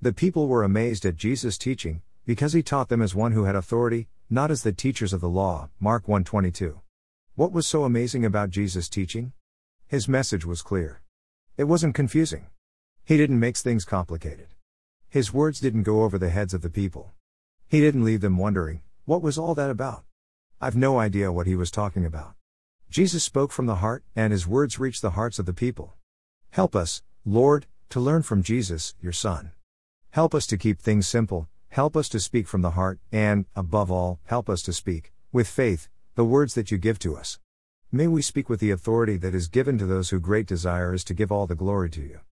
The people were amazed at Jesus' teaching, because he taught them as one who had authority, not as the teachers of the law. Mark 1:22. What was so amazing about Jesus' teaching? His message was clear. It wasn't confusing. He didn't make things complicated. His words didn't go over the heads of the people. He didn't leave them wondering, what was all that about? I've no idea what he was talking about. Jesus spoke from the heart, and his words reached the hearts of the people. Help us, Lord, to learn from Jesus, your Son. Help us to keep things simple, help us to speak from the heart, and, above all, help us to speak, with faith, the words that you give to us. May we speak with the authority that is given to those who great desire is to give all the glory to you.